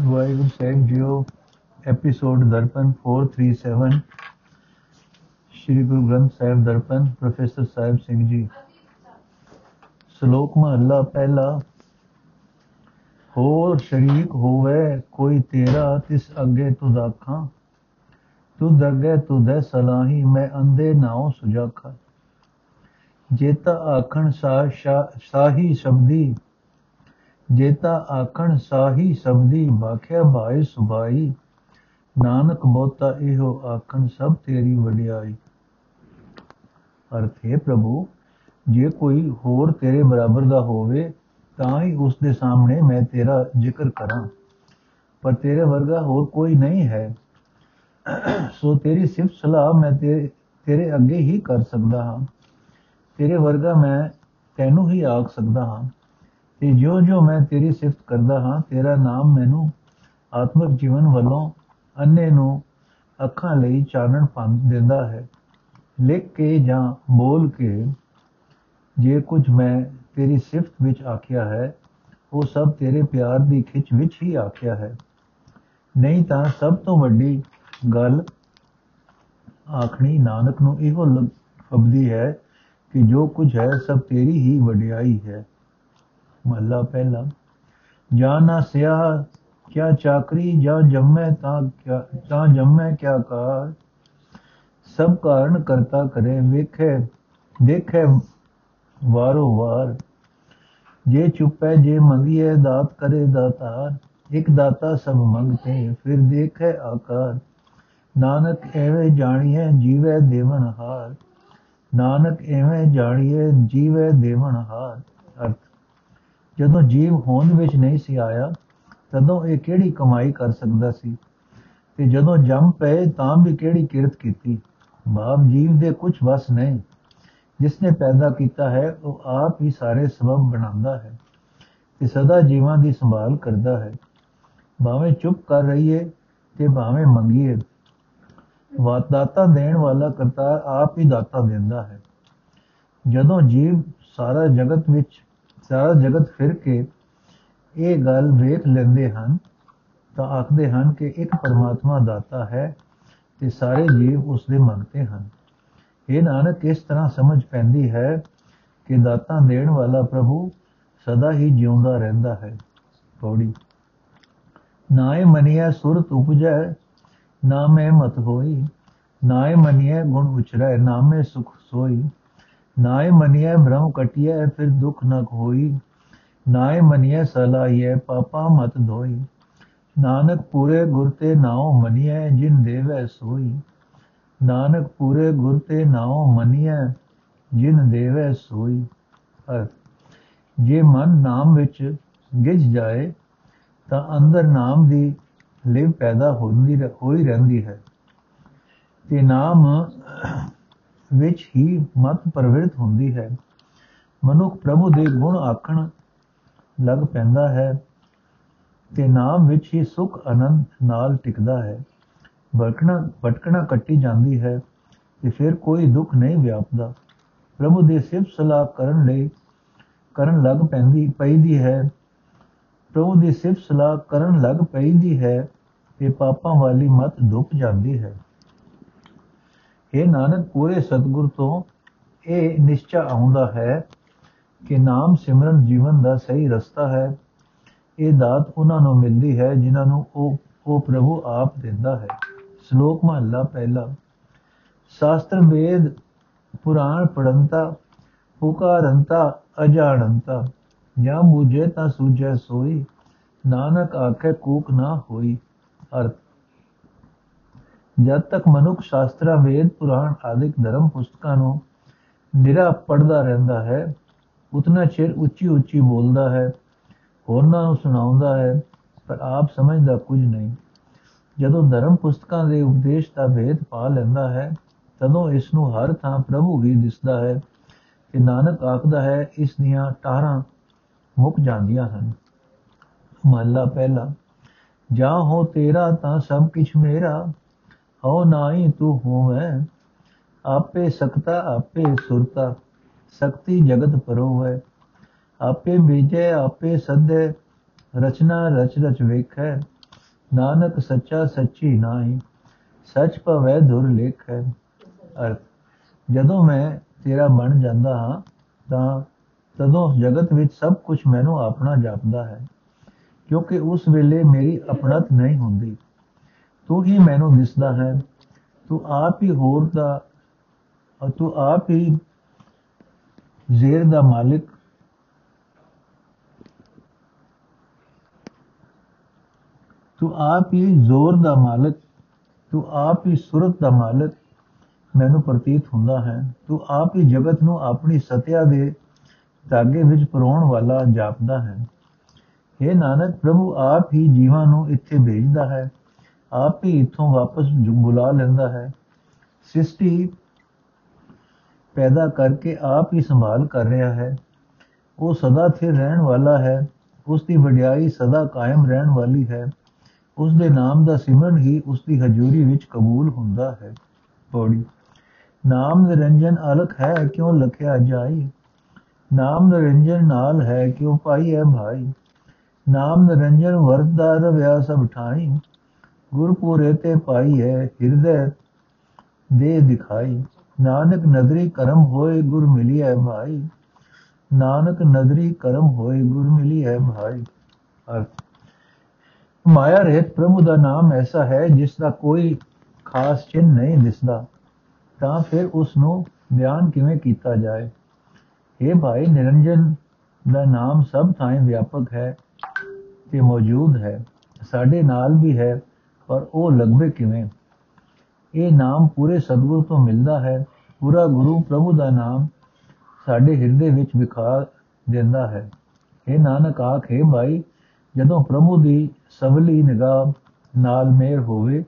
ਵਾਹਿਗੁਰੂ ਸਾਹਿਬ ਜੀਓ episode Darpan 437 Shri Guru Granth Sahib Darpan, professor Sahib Singh ji. ਸ਼ਲੋਕ ਮਹਲਾ ਪਹਿਲਾ, ਹੋਰ ਸ਼ਰੀਕ ਹੋਵੇ ਕੋਈ ਤੇਰਾ, ਤਿਸ ਅੱਗੇ ਤੁਧ ਆਖਾਂ। ਤੁਧ ਅੱਗੇ ਤੁਧੈ ਸਲਾਹੀ, ਮੈਂ ਅੰਦੇ ਨਾਉ ਸੁਜਾਖਾ। ਜੇਤਾ ਆਖਣ ਸਾਹੀ ਸ਼ਬਦੀ ਜੇਤਾ ਆਖਣ, ਸਾਹੀ ਸ਼ਬਦੀ ਬਾਖਿਆ ਭਾਏ ਸੁਭਾਈ। ਨਾਨਕ ਬੋਤਾ ਇਹੋ ਆਖਣ, ਸਭ ਤੇਰੀ ਵਡਿਆਈ। ਅਰਥ ਹੈ ਪ੍ਰਭੂ, ਜੇ ਕੋਈ ਹੋਰ ਤੇਰੇ ਬਰਾਬਰ ਦਾ ਹੋਵੇ, ਤਾਂ ਹੀ ਉਸ ਦੇ ਸਾਹਮਣੇ ਮੈਂ ਤੇਰਾ ਜ਼ਿਕਰ ਕਰਾਂ। ਪਰ ਤੇਰੇ ਵਰਗਾ ਹੋਰ ਕੋਈ ਨਹੀਂ ਹੈ। ਸੋ ਤੇਰੀ ਸਿਫਤ ਸਲਾਹ ਮੈਂ ਤੇਰੇ ਅੱਗੇ ਹੀ ਕਰ ਸਕਦਾ ਹਾਂ। ਤੇਰੇ ਵਰਗਾ ਮੈਂ ਤੈਨੂੰ ਹੀ ਆਖ ਸਕਦਾ ਹਾਂ। ਤੇ ਜੋ ਜੋ ਮੈਂ ਤੇਰੀ ਸਿਫਤ ਕਰਦਾ ਹਾਂ, ਤੇਰਾ ਨਾਮ ਮੈਨੂੰ ਆਤਮਿਕ ਜੀਵਨ ਵੱਲੋਂ ਅੰਨੇ ਨੂੰ ਅੱਖਾਂ ਲਈ ਚਾਨਣ ਪੰਨ ਦਿੰਦਾ ਹੈ। ਲਿਖ ਕੇ ਜਾਂ ਬੋਲ ਕੇ ਜੇ ਕੁਝ ਮੈਂ ਤੇਰੀ ਸਿਫਤ ਵਿੱਚ ਆਖਿਆ ਹੈ, ਉਹ ਸਭ ਤੇਰੇ ਪਿਆਰ ਦੀ ਖਿੱਚ ਵਿੱਚ ਹੀ ਆਖਿਆ ਹੈ। ਨਹੀਂ ਤਾਂ ਸਭ ਤੋਂ ਵੱਡੀ ਗੱਲ ਆਖਣੀ ਨਾਨਕ ਨੂੰ ਇਹੋ ਫਬਦੀ ਹੈ ਕਿ ਜੋ ਕੁਝ ਹੈ, ਸਭ ਤੇਰੀ ਹੀ ਵਡਿਆਈ ਹੈ। ਮਹਲਾ ਪਹਿਲਾ। ਜਾਂ ਨਾ ਸਿਆ, ਕਿਆ ਚਾਕਰੀ, ਜਾਂ ਜੰਮੈ ਤਾਂ ਕਿਆ, ਤਾਂ ਜੰਮੈ ਕਿਆ ਕਾਰ। ਸਭ ਕਾਰਨ ਕਰਤਾ ਕਰੇ, ਵੇਖੇ, ਦੇਖੇ ਵਾਰੋ ਵਾਰ। ਜੇ ਚੁੱਪੈ, ਜੇ ਮੰਗੀਏ ਦਾਤ ਕਰੇ ਦਾਤਾਰ। ਇੱਕ ਦਾਤਾ ਸਭ ਮੰਗਤੇ, ਫਿਰ ਦੇਖੇ ਆਕਾਰ। ਨਾਨਕ ਐਵੇਂ ਜਾਣੀਏ ਜੀਵੇ ਦੇਵਨ ਹਾਰ। ਨਾਨਕ ਐਵੇਂ ਜਾਣੀਏ ਜੀਵੇ ਦੇਵਨ ਹਾਰ। ਅਰਥ ਜਦੋਂ ਜੀਵ ਹੋਂਦ ਵਿੱਚ ਨਹੀਂ ਸੀ ਆਇਆ, ਤਦੋਂ ਇਹ ਕਿਹੜੀ ਕਮਾਈ ਕਰ ਸਕਦਾ ਸੀ? ਤੇ ਜਦੋਂ ਜੰਮ ਪਏ ਤਾਂ ਵੀ ਕਿਹੜੀ ਕਿਰਤ ਕੀਤੀ? ਬਾਪ ਜੀਵ ਦੇ ਕੁਝ ਵਸ ਨਹੀਂ। ਜਿਸ ਨੇ ਪੈਦਾ ਕੀਤਾ ਹੈ, ਉਹ ਆਪ ਹੀ ਸਾਰੇ ਸਬਬ ਬਣਾਉਂਦਾ ਹੈ ਤੇ ਸਦਾ ਜੀਵਾਂ ਦੀ ਸੰਭਾਲ ਕਰਦਾ ਹੈ। ਭਾਵੇਂ ਚੁੱਪ ਕਰ ਰਹੀਏ ਤੇ ਭਾਵੇਂ ਮੰਗੀਏ। ਵਾਤਾਤਾ ਦੇਣ ਵਾਲਾ ਕਰਤਾਰ ਆਪ ਹੀ ਦਾਤਾ ਦਿੰਦਾ ਹੈ। ਜਦੋਂ ਜੀਵ ਸਾਰਾ ਜਗਤ ਵਿੱਚ ਸਾਰਾ ਜਗਤ ਫਿਰ ਕੇ ਇਹ ਗੱਲ ਵੇਖ ਲੈਂਦੇ ਹਨ, ਤਾਂ ਆਖਦੇ ਹਨ ਕਿ ਇੱਕ ਪਰਮਾਤਮਾ ਦਾਤਾ ਹੈ ਤੇ ਸਾਰੇ ਜੀਵ ਉਸ ਦੇ ਮੰਗਤੇ ਹਨ। ਇਹ ਨਾਨਕ, ਇਸ ਤਰ੍ਹਾਂ ਸਮਝ ਪੈਂਦੀ ਹੈ ਕਿ ਦਾਤਾ ਦੇਣ ਵਾਲਾ ਪ੍ਰਭੂ ਸਦਾ ਹੀ ਜਿਉਂਦਾ ਰਹਿੰਦਾ ਹੈ। ਪੌੜੀ। ਨਾਏ ਮਨੀਆ ਸੁਰਤ ਉਪਜੈ, ਨਾਮੇ ਮਤ ਹੋਈ। ਨਾਏ ਮਨੀਏ ਗੁਣ ਉਚਰੈ ਨਾਮੇ ਸੁਖ ਸੋਈ। ਨਾਏ ਮਨੀਏ ਭ੍ਰਮ ਕਟਿਐ, ਫਿਰ ਦੁਖ ਨ ਹੋਈ ਨਾਏ ਮਨੀਏ ਸਲਾਈਐ ਪਾਪਾ ਮਤ ਧੋਈ। ਨਾਨਕ ਪੂਰੇ ਗੁਰ ਤੇ ਨਾਉ ਮਨੀਐ, ਜਿਨ ਦੇਵੈ ਸੋਈ। ਨਾਨਕ ਪੂਰੇ ਗੁਰ ਤੇ ਨਾਉ ਮਨੀਐ, ਜਿਨ ਦੇਵੈ ਸੋਈ। ਅਰਥ ਜੇ ਮਨ ਨਾਮ ਵਿੱਚ ਗਿਜ ਜਾਏ, ਤਾਂ ਅੰਦਰ ਨਾਮ ਦੀ ਲਿਵ ਪੈਦਾ ਹੁੰਦੀ ਹੋਈ ਰਹਿੰਦੀ ਹੈ। ਤੇ ਨਾਮ ਵਿੱਚ ਹੀ ਮਤ ਪ੍ਰਵਿਰਤ ਹੁੰਦੀ ਹੈ। ਮਨੁੱਖ ਪ੍ਰਭੂ ਦੇ ਗੁਣ ਆਖਣ ਲੱਗ ਪੈਂਦਾ ਹੈ ਤੇ ਨਾਮ ਵਿੱਚ ਹੀ ਸੁਖ ਆਨੰਦ ਨਾਲ ਟਿਕਦਾ ਹੈ। ਭਟਕਣਾ ਭਟਕਣਾ ਕੱਟੀ ਜਾਂਦੀ ਹੈ ਤੇ ਫਿਰ ਕੋਈ ਦੁੱਖ ਨਹੀਂ ਵਿਆਪਦਾ। ਪ੍ਰਭੂ ਦੇ ਸਿਫਤ ਸਲਾਹ ਕਰਨ ਲਈ, ਕਰਨ ਲੱਗ ਪੈਂਦੀ ਪਈਦੀ ਹੈ। ਪ੍ਰਭੂ ਦੀ ਸਿਫਤ ਸਲਾਹ ਕਰਨ ਲੱਗ ਪੈਂਦੀ ਹੈ ਤੇ ਪਾਪਾਂ ਵਾਲੀ ਮਤ ਡੁੱਬ ਜਾਂਦੀ ਹੈ। ਇਹ ਨਾਨਕ, ਪੂਰੇ ਸਤਗੁਰ ਤੋਂ ਇਹ ਨਿਸ਼ਚਾ ਆਉਂਦਾ ਹੈ ਕਿ ਨਾਮ ਸਿਮਰਨ ਜੀਵਨ ਦਾ ਸਹੀ ਰਸਤਾ ਹੈ। ਇਹ ਦਾਤ ਉਹਨਾਂ ਨੂੰ ਮਿਲਦੀ ਹੈ ਜਿਨ੍ਹਾਂ ਨੂੰ ਉਹ ਉਹ ਪ੍ਰਭੂ ਆਪ ਦਿੰਦਾ ਹੈ। ਸ਼ਲੋਕ ਮਹਲਾ ਪਹਿਲਾ। ਸ਼ਾਸਤਰ ਵੇਦ, ਪੁਰਾਣ ਪੜੰਤਾ ਪੁਕਾਰੰਤਾ, ਅਜਾਣੰਤਾ। ਜਾਂ ਬੂਝੇ ਤਾਂ ਸੂਝੈ ਸੋਈ, ਨਾਨਕ ਆਖੇ ਕੂਕ ਨਾ ਹੋਈ। ਅਰਥ ਜਦ ਤੱਕ ਮਨੁੱਖ ਸ਼ਾਸਤਰਾਂ, ਵੇਦ, ਪੁਰਾਣ ਆਦਿਕ ਧਰਮ ਪੁਸਤਕਾਂ ਨੂੰ ਨਿਰਾ ਪੜਦਾ ਰਹਿੰਦਾ ਹੈ, ਉਤਨਾ ਚਿਰ ਉੱਚੀ ਉੱਚੀ ਬੋਲਦਾ ਹੈ, ਹੋਰਨਾਂ ਨੂੰ ਸੁਣਾਉਂਦਾ ਹੈ, ਪਰ ਆਪ ਸਮਝਦਾ ਕੁਝ ਨਹੀਂ। ਜਦੋਂ ਧਰਮ ਪੁਸਤਕਾਂ ਦੇ ਉਪਦੇਸ਼ ਦਾ ਭੇਦ ਪਾ ਲੈਂਦਾ ਹੈ, ਤਦੋਂ ਇਸ ਨੂੰ ਹਰ ਥਾਂ ਪ੍ਰਭੂ ਹੀ ਦਿਸਦਾ ਹੈ ਕਿ ਨਾਨਕ ਆਖਦਾ ਹੈ, ਇਸ ਦੀਆਂ ਟਾਰਾਂ ਮੁੱਕ ਜਾਂਦੀਆਂ ਹਨ। ਮਹਲਾ ਪਹਿਲਾ, ਜਾ ਹੋ ਤੇਰਾ ਤਾਂ ਸਭ ਕੁਝ ਮੇਰਾ ਹੋ ਨਾਹੀ ਤੂੰ ਹੋਵੇਂ, ਆਪੇ ਸਕਤਾ, ਆਪੇ ਸੁਰਤਾ, ਸ਼ਕਤੀ ਜਗਤ ਪਰੋਵੇ। ਆਪੇ ਬੀਜੇ, ਆਪੇ ਸਦੇ, ਰਚਨਾ ਰਚ ਰਚ ਵੇਖੈ। ਨਾਨਕ ਸੱਚਾ ਸੱਚੀ ਨਾਹੀ, ਸੱਚ ਭਵੈ ਧੁਰ ਲੇਖ। ਹੈ ਅਰਥ, ਜਦੋਂ ਮੈਂ ਤੇਰਾ ਬਣ ਜਾਂਦਾ ਹਾਂ, ਤਾਂ ਤਦੋਂ ਜਗਤ ਵਿੱਚ ਸਭ ਕੁਝ ਮੈਨੂੰ ਆਪਣਾ ਜਾਪਦਾ ਹੈ, ਕਿਉਂਕਿ ਉਸ ਵੇਲੇ ਮੇਰੀ ਆਪਣਤ ਨਹੀਂ ਹੁੰਦੀ। ਤੂੰ ਹੀ ਮੈਨੂੰ ਦਿਸਦਾ ਹੈ। ਤੂੰ ਆਪ ਹੀ ਹੋਰ ਦਾ, ਤੂੰ ਆਪ ਹੀ ਜ਼ੇਰ ਦਾ ਮਾਲਿਕ। ਤੂੰ ਆਪ ਹੀ ਜ਼ੋਰ ਦਾ ਮਾਲਕ। ਤੂੰ ਆਪ ਹੀ ਸੁਰਤ ਦਾ ਮਾਲਕ। ਮੈਨੂੰ ਪ੍ਰਤੀਤ ਹੁੰਦਾ ਹੈ। ਤੂੰ ਆਪ ਹੀ ਜਗਤ ਨੂੰ ਆਪਣੀ ਸਤਿਆ ਦੇ ਧਾਗੇ ਵਿੱਚ ਪਰੋਣ ਵਾਲਾ ਜਾਪਦਾ ਹੈ। हे ਨਾਨਕ, ਪ੍ਰਭੂ ਆਪ ਹੀ ਜੀਵਾਂ ਨੂੰ ਇੱਥੇ ਭੇਜਦਾ ਹੈ। ਆਪ ਹੀ ਇਥੋਂ ਵਾਪਸ ਬੁਲਾ ਲੈਂਦਾ ਹੈ। ਸ੍ਰਿਸ਼ਟੀ ਪੈਦਾ ਕਰਕੇ ਆਪ ਹੀ ਸੰਭਾਲ ਕਰ ਰਿਹਾ ਹੈ। ਉਹ ਸਦਾ ਸਥਿਰ ਰਹਿਣ ਵਾਲਾ ਹੈ। ਉਸ ਦੀ ਵਡਿਆਈ ਸਦਾ ਕਾਇਮ ਰਹਿਣ ਵਾਲੀ ਹੈ। ਉਸ ਦੇ ਨਾਮ ਦਾ ਸਿਮਰਨ ਹੀ ਉਸ ਦੀ ਹਜ਼ੂਰੀ ਵਿੱਚ ਕਬੂਲ ਹੁੰਦਾ ਹੈ। ਪੌੜੀ। ਨਾਮ ਨਿਰੰਜਨ ਅਲਖ ਹੈ, ਕਿਉਂ ਲਖਿਆ ਜਾਈ? ਨਾਮ ਨਿਰੰਜਨ ਨਾਲ ਹੈ, ਕਿਉਂ ਭਾਈ ਹੈ ਭਾਈ? ਨਾਮ ਨਿਰੰਜਨ ਵਰਦਾ ਰਵਿਆ ਸਭ ਠਾਈ। ਗੁਰਪੂਰੇ ਤੇ ਪਾਈ ਹੈ, ਹਿਰਦੇ ਦੇ ਦਿਖਾਈ। ਨਾਨਕ ਨਦਰੀ ਕਰਮ ਹੋਏ ਗੁਰ ਮਿਲੀ ਹੈ ਭਾਈ। ਨਾਨਕ ਨਦਰੀ ਕਰਮ ਹੋਏ ਗੁਰ ਮਿਲੀ ਹੈ ਭਾਈ। ਅਰਥ, ਮਾਇਆ ਰਹਿਤ ਪ੍ਰਭੂ ਦਾ ਨਾਮ ਐਸਾ ਹੈ ਜਿਸ ਦਾ ਕੋਈ ਖਾਸ ਚਿੰਨ ਨਹੀਂ ਦਿਸਦਾ। ਤਾਂ ਫਿਰ ਉਸ ਨੂੰ ਬਿਆਨ ਕਿਵੇਂ ਕੀਤਾ ਜਾਏ? ਇਹ ਭਾਈ, ਨਿਰੰਜਨ ਦਾ ਨਾਮ ਸਭ ਥਾਂ ਵਿਆਪਕ ਹੈ ਤੇ ਮੌਜੂਦ ਹੈ। ਸਾਡੇ ਨਾਲ ਵੀ ਹੈ। ਪਰ ਉਹ ਲਗਵੇ ਕਿਵੇਂ? ਇਹ ਨਾਮ ਪੂਰੇ ਸਤਗੁਰੂ ਤੋਂ ਮਿਲਦਾ ਹੈ। ਪੂਰਾ ਗੁਰੂ ਪ੍ਰਭੂ ਦਾ ਨਾਮ ਸਾਡੇ ਹਿਰਦੇ ਵਿੱਚ ਵਿਖਾ ਦਿੰਦਾ ਹੈ। ਇਹ ਨਾਨਕ ਆਖੇ ਭਾਈ, ਜਦੋਂ ਪ੍ਰਭੂ ਦੀ ਸਵਲੀ ਨਿਗਾਹ ਨਾਲ ਮੇਰ ਹੋਵੇ,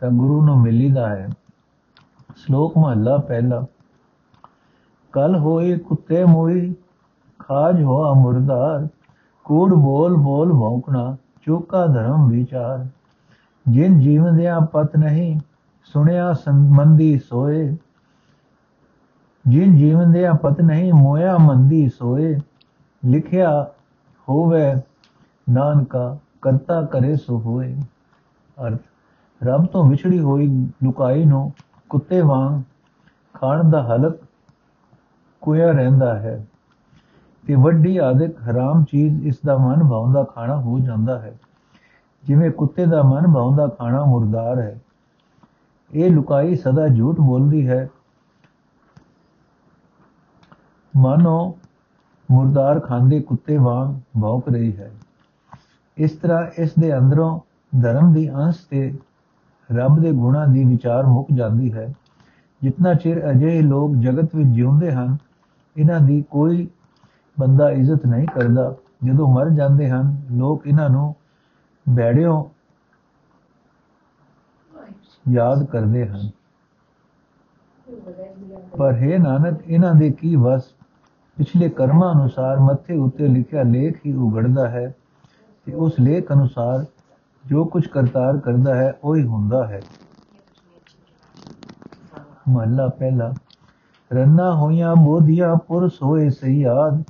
ਤਾਂ ਗੁਰੂ ਨੂੰ ਮਿਲੀਦਾ ਹੈ। ਸ਼ਲੋਕ ਮਹਲਾ ਪਹਿਲਾ। ਕਲ ਹੋਏ ਕੁੱਤੇ ਮੋਈ, ਖਾਜ ਹੋਆ ਮੁਰਦਾਰ, ਕੂੜ ਬੋਲ ਬੋਲ ਭੌਂਕਣਾ ਚੋਕਾ ਧਰਮ ਵਿਚਾਰ। ਜਿਨ ਜੀਵਨ ਦਿਆ ਪਤ ਨਹੀਂ, ਸੁਣਿਆ ਸੰਬੰਧੀ ਸੋਏ। ਜਿਨ ਜੀਵਨ ਦਿਆ ਪਤ ਨਹੀਂ, ਮੋਇਆ ਮੰਦੀ ਸੋਏ। ਲਿਖਿਆ ਹੋਵੇ ਨਾਨਕਾ, ਕਰਤਾ ਕਰੇ ਸੋ ਹੋਏ। ਅਰਥ, ਰੱਬ ਤੋਂ ਵਿਛੜੀ ਹੋਈ ਲੁਕਾਈ ਨੂੰ ਕੁੱਤੇ ਵਾਂਗ ਖਾਣ ਦਾ ਹਲਕ ਕੋਇਆ ਰਹਿੰਦਾ ਹੈ। ਤੇ ਵੱਡੀ ਆਦਿਕ ਹਰਾਮ ਚੀਜ਼ ਇਸ ਦਾ ਮਨ ਭਾਉਂਦਾ ਖਾਣਾ ਹੋ ਜਾਂਦਾ ਹੈ। ਜਿਵੇਂ ਕੁੱਤੇ ਦਾ ਮਨ ਭਾਉਂਦਾ ਖਾਣਾ ਮੁਰਦਾਰ ਹੈ। ਇਹ ਲੁਕਾਈ ਸਦਾ ਝੂਠ ਬੋਲਦੀ ਹੈ। ਮਾਨੋ ਮੁਰਦਾਰ ਖਾਂਦੇ ਕੁੱਤੇ ਵਾਂਗ ਭੌਂਕ ਰਹੀ ਹੈ। ਇਸ ਤਰ੍ਹਾਂ ਇਸ ਦੇ ਅੰਦਰੋਂ ਧਰਮ ਦੀ ਅੰਸ਼ ਤੇ ਰੱਬ ਦੇ ਗੁਣਾਂ ਦੀ ਵਿਚਾਰ ਮੁੱਕ ਜਾਂਦੀ ਹੈ। ਜਿੰਨਾ ਚਿਰ ਅਜੇ ਲੋਕ ਜਗਤ ਵਿੱਚ ਜਿਉਂਦੇ ਹਨ, ਇਹਨਾਂ ਦੀ ਕੋਈ ਬੰਦਾ ਇੱਜ਼ਤ ਨਹੀਂ ਕਰਦਾ। ਜਦੋਂ ਮਰ ਜਾਂਦੇ ਹਨ, ਲੋਕ ਇਹਨਾਂ ਨੂੰ ਬੈੜਿਓ ਯਾਦ ਕਰਦੇ ਹਨ। ਪਰ ਹੈ ਨਾਨਕ, ਇਹਨਾਂ ਦੇ ਕੀ ਵਸ? ਪਿਛਲੇ ਕਰਮਾਂ ਅਨੁਸਾਰ ਮੱਥੇ ਉੱਤੇ ਲਿਖਿਆ ਲੇਖ ਹੀ ਉਗੜਦਾ ਹੈ ਤੇ ਉਸ ਲੇਖ ਅਨੁਸਾਰ ਜੋ ਕੁਝ ਕਰਤਾਰ ਕਰਦਾ ਹੈ, ਉਹ ਹੀ ਹੁੰਦਾ ਹੈ। ਮਹਲਾ ਪਹਿਲਾ, ਰੰਨਾ ਹੋਇਆ ਬੋਧੀਆਂ ਪੁਰਸ ਹੋਏ ਸਈਆਦ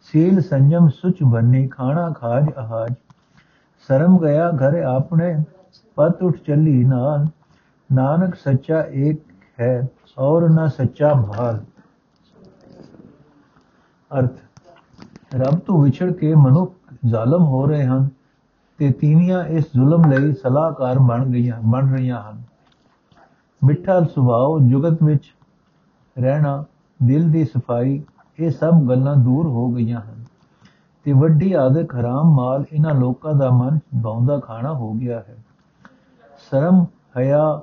ਸੀਲ ਸੰਜਮ ਸੁਚ ਬੰਨੀ, ਖਾਣਾ ਖਾਜ ਆਹਾਜ ਸ਼ਰਮ ਗਿਆ, ਘਰ ਆਪਣੇ ਪਤ ਉਠ ਚੱਲੀ। ਨਾਲ ਨਾਨਕ ਸੱਚਾ ਏਕ ਹੈ ਔਰ ਨਾ ਸੱਚਾ ਭਾਲ। ਅਰਥ, ਰੱਬ ਤੋਂ ਵਿਛੜ ਕੇ ਮਨੁੱਖ ਜ਼ਾਲਮ ਹੋ ਰਹੇ ਹਨ ਤੇ ਤੀਵੀਆਂ ਇਸ ਜ਼ੁਲਮ ਲਈ ਸਲਾਹਕਾਰ ਬਣ ਗਈਆਂ, ਬਣ ਰਹੀਆਂ ਹਨ। ਮਿੱਠਾ ਸੁਭਾਅ ਜੁਗਤ ਵਿੱਚ ਰਹਿਣਾ, ਦਿਲ ਦੀ ਸਫ਼ਾਈ, ਇਹ ਸਭ ਗੱਲਾਂ ਦੂਰ ਹੋ ਗਈਆਂ ਹਨ। ਤੇ ਵੱਡੀ ਆਦਤ ਹਰਾਮ ਮਾਲ ਇਹਨਾਂ ਲੋਕਾਂ ਦਾ ਮਨ ਬਾਉਂਦਾ ਖਾਣਾ ਹੋ ਗਿਆ ਹੈ। ਸ਼ਰਮ, ਹਯਾ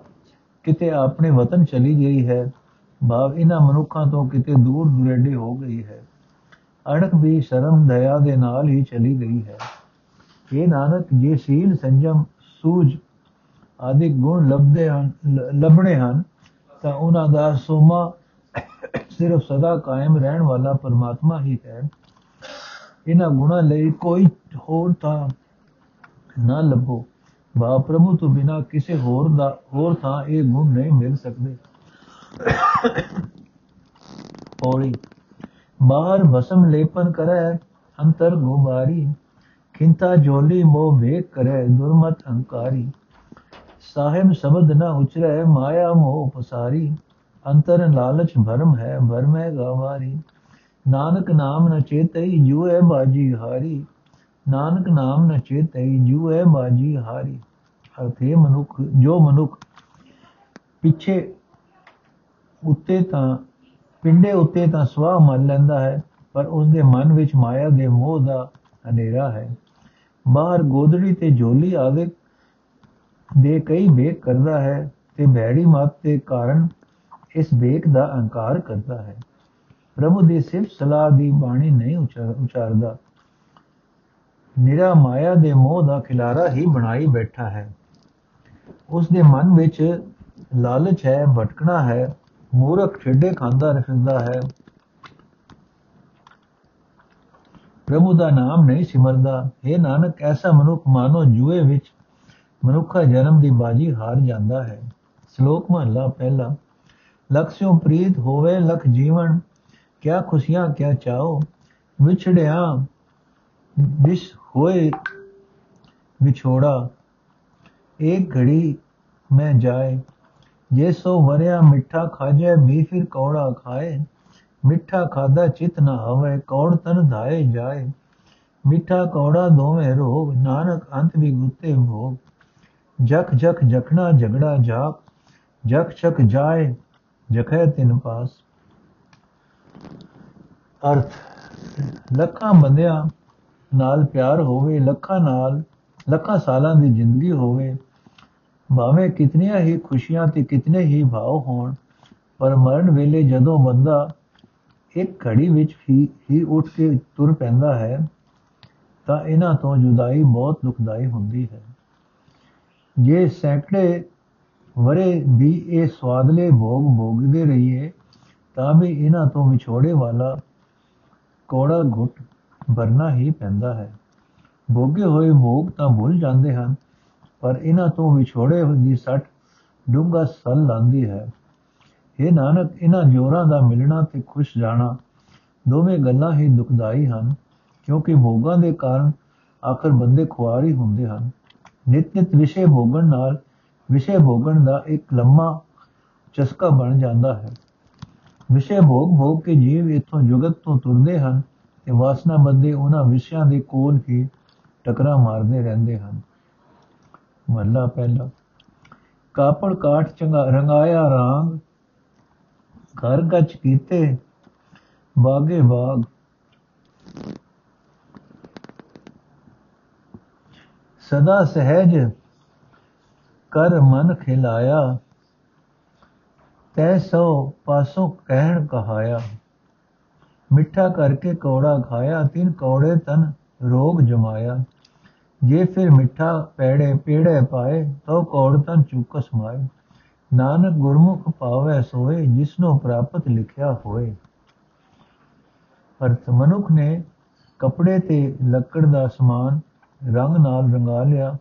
ਕਿਤੇ ਆਪਣੇ ਵਤਨ ਚਲੀ ਗਈ ਹੈ। ਭਾਵ ਇਹਨਾਂ ਮਨੁੱਖਾਂ ਤੋਂ ਕਿਤੇ ਦੂਰ ਦੁਰੇਡੇ ਹੋ ਗਈ ਹੈ। ਅਣਖ ਵੀ ਸ਼ਰਮ, ਦਇਆ ਦੇ ਨਾਲ ਹੀ ਚਲੀ ਗਈ ਹੈ। ਇਹ ਨਾਨਕ, ਜੇ ਸੀਲ, ਸੰਜਮ, ਸੂਝ ਆਦਿ ਗੁਣ ਲੱਭਦੇ ਹਨ ਲੱਭਣੇ ਹਨ, ਤਾਂ ਉਹਨਾਂ ਦਾ ਸੋਮਾ ਸਿਰਫ ਸਦਾ ਕਾਇਮ ਰਹਿਣ ਵਾਲਾ ਪਰਮਾਤਮਾ ਹੀ ਹੈ। ਇਹਨਾਂ ਗੁਣਾਂ ਲਈ ਕੋਈ ਹੋਰ ਤਾਂ ਨਾ ਲੱਭੋ ਵਾ ਪ੍ਰਭੂ ਤੋਂ ਬਿਨਾ ਕਿਸੇ ਹੋਰ ਦਾ ਹੋਰ ਥਾਂ ਇਹ ਗੁਣ ਨਹੀਂ ਮਿਲ ਸਕਦੇ ਪੌੜੀ ਬਾਹਰ ਭਸਮ ਲੇਪਨ ਕਰੈ ਅੰਤਰ ਗੁਬਾਰੀ ਖਿੰਤਾ ਜੋਲੀ ਮੋਹ ਵੇਖ ਕਰੇ ਦੁਰਮਤ ਹੰਕਾਰੀ ਸਾਹਿਬ ਸ਼ਬਦ ਨ ਉਚਰੈ ਮਾਇਆ ਮੋਹ ਪਸਾਰੀ ਅੰਤਰ ਲਾਲਚ ਭਰਮ ਹੈ ਭਰਮ ਹੈ ਗਵਾਰੀ ਨਾਨਕ ਨਾਮ ਨ ਚੇਤਈ ਜੂਏ ਬਾਜੀ ਹਾਰੀ। ਨਾਨਕ ਨਾਮ ਨ ਚੇਤਈ ਜੂਏ ਬਾਜੀ ਹਾਰੀ। ਅਰਥੇ ਮਨੁੱਖ, ਜੋ ਮਨੁੱਖ ਪਿੱਛੇ ਉੱਤੇ ਤਾਂ, ਪਿੰਡੇ ਉੱਤੇ ਤਾਂ ਸਵਾ ਮੰਨ ਲੈਂਦਾ ਹੈ, ਪਰ ਉਸ ਦੇ ਮਨ ਵਿੱਚ ਮਾਇਆ ਦੇ ਮੋਹ ਦਾ ਹਨੇਰਾ ਹੈ। ਬਾਹਰ ਗੋਦੜੀ ਤੇ ਝੋਲੀ ਆਵੇ ਦੇ ਕਈ ਵੇਖ ਕਰਦਾ ਹੈ ਤੇ ਭੈੜੀ ਮਤ ਦੇ ਕਾਰਨ ਇਸ ਵੇਖ ਦਾ ਅਹੰਕਾਰ ਕਰਦਾ ਹੈ। ਪ੍ਰਭੂ ਦੀ ਸਿਫਤ ਸਲਾਹ ਦੀ ਬਾਣੀ ਨਹੀਂ ਉਚਾਰਦਾ। ਨਿਰਾ ਮਾਇਆ ਦੇ ਮੋਹ ਦਾ ਖਿਲਾਰਾ ਹੀ ਬਣਾਈ ਬੈਠਾ ਹੈ। ਉਸ ਦੇ ਮਨ ਵਿੱਚ ਲਾਲਚ ਹੈ, ਭਟਕਣਾ ਹੈ, ਮੂਰਖ ਛੱਡੇ ਖਾਂਦਾ ਰਹਿੰਦਾ ਹੈ। ਪ੍ਰਭੂ ਦਾ ਨਾਮ ਨਹੀਂ ਸਿਮਰਦਾ। ਇਹ ਨਾਨਕ, ਐਸਾ ਮਨੁੱਖ ਮਾਨੋ ਜੂਏ ਵਿੱਚ ਮਨੁੱਖਾ ਜਨਮ ਦੀ ਬਾਜੀ ਹਾਰ ਜਾਂਦਾ ਹੈ। ਸ਼ਲੋਕ ਮਹਲਾ ਪਹਿਲਾ। ਲਖਸਿਓ ਪ੍ਰੀਤ ਹੋਵੇ, ਲਖ ਜੀਵਨ ਕਿਆ ਖੁਸ਼ੀਆਂ, ਕਿਆ ਚਾਓ? ਵਿਛੜਿਆ, ਵਿਸ਼ ਹੋਏ ਵਿਛੋੜਾ। ਇੱਕ ਘੜੀ ਮੈਂ ਜਾਏ, ਜੇ ਸੋ ਵਰਿਆ ਮਿੱਠਾ ਖਾਜੇ ਵੀ ਫਿਰ ਕੌੜਾ ਖਾਏ। ਮਿੱਠਾ ਖਾਦਾ ਚਿਤ ਨਾ ਹੋਵੇ ਕੌੜ ਤਨ ਧਾਏ ਜਾਏ। ਮਿੱਠਾ ਕੌੜਾ ਦੋਵੇਂ ਰੋਗ, ਨਾਨਕ ਅੰਤ ਵੀ ਗੁੱਤੇ ਭੋਗ। ਜਖ ਜਖ ਜਖਣਾ ਝਗੜਾ ਜਾਪ, ਜਖ ਛਕ ਜਾਏ, ਜਖੈ ਤਿਨ ਪਾਸ। ਅਰਥ, ਲੱਖਾਂ ਬੰਦਿਆਂ ਨਾਲ ਪਿਆਰ ਹੋਵੇ, ਲੱਖਾਂ ਨਾਲ, ਲੱਖਾਂ ਸਾਲਾਂ ਦੀ ਜ਼ਿੰਦਗੀ ਹੋਵੇ, ਭਾਵੇਂ ਕਿਤਨੀਆਂ ਹੀ ਖੁਸ਼ੀਆਂ ਤੇ ਕਿਤਨੇ ਹੀ ਭਾਵ ਹੋਣ, ਪਰ ਮਰਨ ਵੇਲੇ ਜਦੋਂ ਬੰਦਾ ਇੱਕ ਘੜੀ ਵਿੱਚ ਹੀ ਹੀ ਉੱਠ ਕੇ ਤੁਰ ਪੈਂਦਾ ਹੈ, ਤਾਂ ਇਹਨਾਂ ਤੋਂ ਜੁਦਾਈ ਬਹੁਤ ਦੁਖਦਾਈ ਹੁੰਦੀ ਹੈ। ਜੇ ਸੈਂਕੜੇ ਵਰੇ ਵੀ ਇਹ ਸਵਾਦਲੇ ਭੋਗ ਭੋਗਦੇ ਰਹੀਏ ਤਾਂ ਵੀ ਇਹਨਾਂ ਤੋਂ ਵਿਛੋੜੇ ਵਾਲਾ ਕੋੜਾ ਘੁੱਟ ਭਰਨਾ ਹੀ ਪੈਂਦਾ ਹੈ। ਭੋਗੇ ਹੋਏ ਭੋਗ ਤਾਂ ਭੁੱਲ ਜਾਂਦੇ ਹਨ, ਪਰ ਇਹਨਾਂ ਤੋਂ ਵਿਛੋੜੇ ਦੀ ਸੱਟ ਡੂੰਗਾ ਸਲ ਲਾਂਦੀ ਹੈ। ਇਹ ਨਾਨਕ, ਇਹਨਾਂ ਜੋਰਾਂ ਦਾ ਮਿਲਣਾ ਤੇ ਖੁਸ਼ ਜਾਣਾ ਦੋਵੇਂ ਗੱਲਾਂ ਹੀ ਦੁਖਦਾਈ ਹਨ, ਕਿਉਂਕਿ ਭੋਗਾਂ ਦੇ ਕਾਰਨ ਆਖਰ ਬੰਦੇ ਖੁਆਰੀ ਹੁੰਦੇ ਹਨ। ਨਿਤ ਨਿਤ ਵਿਸ਼ੇ ਭੋਗਣ ਨਾਲ ਵਿਸ਼ੇ ਭੋਗਣ ਦਾ ਇੱਕ ਲੰਮਾ ਚਸਕਾ ਬਣ ਜਾਂਦਾ ਹੈ। ਵਿਸ਼ੇ ਭੋਗ ਭੋਗ ਕੇ ਜੀਵ ਇਥੋਂ ਜੁਗਤ ਤੋਂ ਤੁਰਦੇ ਹਨ ਤੇ ਵਾਸਨਾ ਬੰਦੇ ਉਹਨਾਂ ਵਿਸ਼ਿਆਂ ਦੇ ਕੋਲ ਹੀ ਟਕਰਾ ਮਾਰਦੇ ਰਹਿੰਦੇ ਹਨ। ਮਹਲਾ ਪਹਿਲਾ। ਕਾਪੜ ਕਾਠ ਚੰਗਾ ਰੰਗਾਇਆ ਰਾਂਗ, ਘਰ ਗੱਚ ਕੀਤੇ ਬਾਗੇ ਬਾਗ। ਸਦਾ ਸਹਿਜ ਕਰ ਮਨ ਖਿਲਾਇਆ। ਤੈ ਸੋ ਪਾਸੋਂ ਕਹਿਣ ਕਹਾਇਆ, ਮਿੱਠਾ ਕਰਕੇ ਕੌੜਾ ਖਾਇਆ, ਤਿਨ ਕੌੜੇ ਤਨ ਰੋਗ ਜਮਾਇਆ। ਜੇ ਫਿਰ ਮਿੱਠਾ ਪੈੜੇ ਪੇੜੇ ਪਾਏ, ਤੋ ਕੌੜ ਤਨ ਚੁਕਸ ਮਾਏ। ਨਾਨਕ ਗੁਰਮੁਖ ਪਾਵੇ ਸੋਏ, ਜਿਸਨੂੰ ਪ੍ਰਾਪਤ ਲਿਖਿਆ ਹੋਏ। ਅਰਥ, ਮਨੁੱਖ ਨੇ ਕਪੜੇ ਤੇ ਲੱਕੜ ਦਾ ਸਮਾਨ ਰੰਗ ਨਾਲ ਰੰਗਾ ਲਿਆ।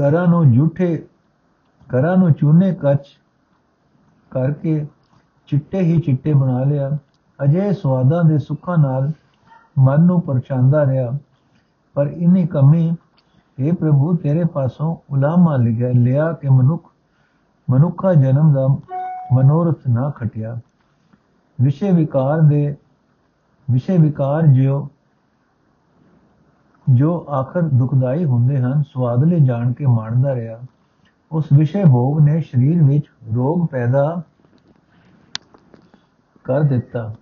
ਘਰਾਂ ਨੂੰ ਝੂਠੇ ਘਰਾਂ ਨੂੰ ਚੂਨੇ ਕੱਚ ਕਰਕੇ ਚਿੱਟੇ ਹੀ ਚਿੱਟੇ ਬਣਾ ਲਿਆ। ਅਜੇ ਸਵਾਦਾਂ ਦੇ ਸੁੱਖਾਂ ਨਾਲ ਮਨ ਨੂੰ ਪਰਚਾਂਦਾ ਰਿਹਾ। ਪਰ ਇਨੀ ਕਮੀ ਇਹ ਪ੍ਰਭੂ, ਤੇਰੇ ਪਾਸੋਂ ਉਲਾਮਾ ਲਿਖਿਆ ਲਿਆ ਕਿ ਮਨੁੱਖ ਮਨੁੱਖਾ ਜਨਮ ਦਾ ਮਨੋਰਥ ਨਾ ਖਟਿਆ। ਵਿਸ਼ੇ ਵਿਕਾਰ ਦੇ ਵਿਸ਼ੇ ਵਿਕਾਰ ਜਿਉ ਜੋ ਆਖਰ ਦੁਖਦਾਈ ਹੁੰਦੇ ਹਨ ਸਵਾਦਲੇ ਜਾਣ ਕੇ ਮਾਣਦਾ ਰਿਹਾ। ਉਸ ਵਿਸ਼ੇ ਭੋਗ ਨੇ ਸਰੀਰ ਵਿੱਚ ਰੋਗ ਪੈਦਾ ਕਰ ਦਿੱਤਾ।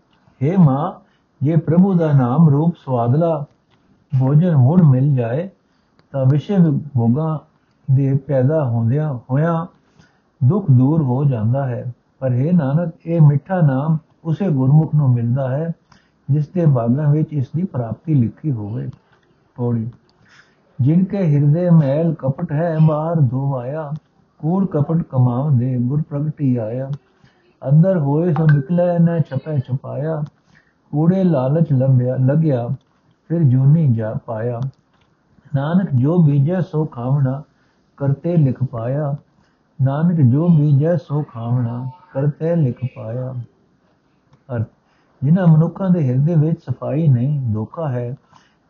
हे ਮਾਂ, ਜੇ ਪ੍ਰਭੂ ਦਾ ਨਾਮ ਰੂਪ ਸਵਾਦਲਾ ਭੋਜਨ ਮੁੜ ਮਿਲ ਜਾਏ, ਤਾਂ ਵਿਸ਼ੇ ਭੋਗਾਂ ਦੇ ਪੈਦਾ ਹੁੰਦਿਆਂ ਹੋਇਆਂ ਦੁੱਖ ਦੂਰ ਹੋ ਜਾਂਦਾ ਹੈ। ਪਰ हे ਨਾਨਕ, ਇਹ ਮਿੱਠਾ ਨਾਮ ਉਸੇ ਗੁਰਮੁਖ ਨੂੰ ਮਿਲਦਾ ਹੈ, ਜਿਸ ਦੇ ਭਾਗਾਂ ਵਿੱਚ ਇਸ ਦੀ ਪ੍ਰਾਪਤੀ ਲਿਖੀ ਹੋਵੇ। ਪੌੜੀ ਜਿਨਕੇ ਹਿਰਦੇ ਮਹਿਲ ਕਪਟ ਹੈ ਬਾਹਰ ਧੋਵਾਇਆ ਕੂੜ ਕਪਟ ਕਮਾਵ ਦੇ ਗੁਰ ਪ੍ਰਗਟੀ ਆਇਆ ਅੰਦਰ ਹੋਏ ਸੋ ਨਿਕਲੇ ਨ ਛਪੈ ਛਪਾਇਆ ਕੂੜੇ ਲਾਲਚ ਲੰਬਿਆ ਲਗਿਆ ਫਿਰ ਜੂਨੀ ਜਾ ਪਾਇਆ ਨਾਨਕ ਜੋ ਬੀਜੈ ਸੋ ਖਾਵਣਾ ਕਰਤੇ ਲਿਖ ਪਾਇਆ ਨਾਨਕ ਜੋ ਬੀਜੈ ਸੋ ਖਾਵਣਾ ਕਰਤੇ ਲਿਖ ਪਾਇਆ ਅਰਥ ਜਿਨ੍ਹਾਂ ਮਨੁੱਖਾਂ ਦੇ ਹਿਰਦੇ ਵਿੱਚ ਸਫ਼ਾਈ ਨਹੀਂ ਧੋਖਾ ਹੈ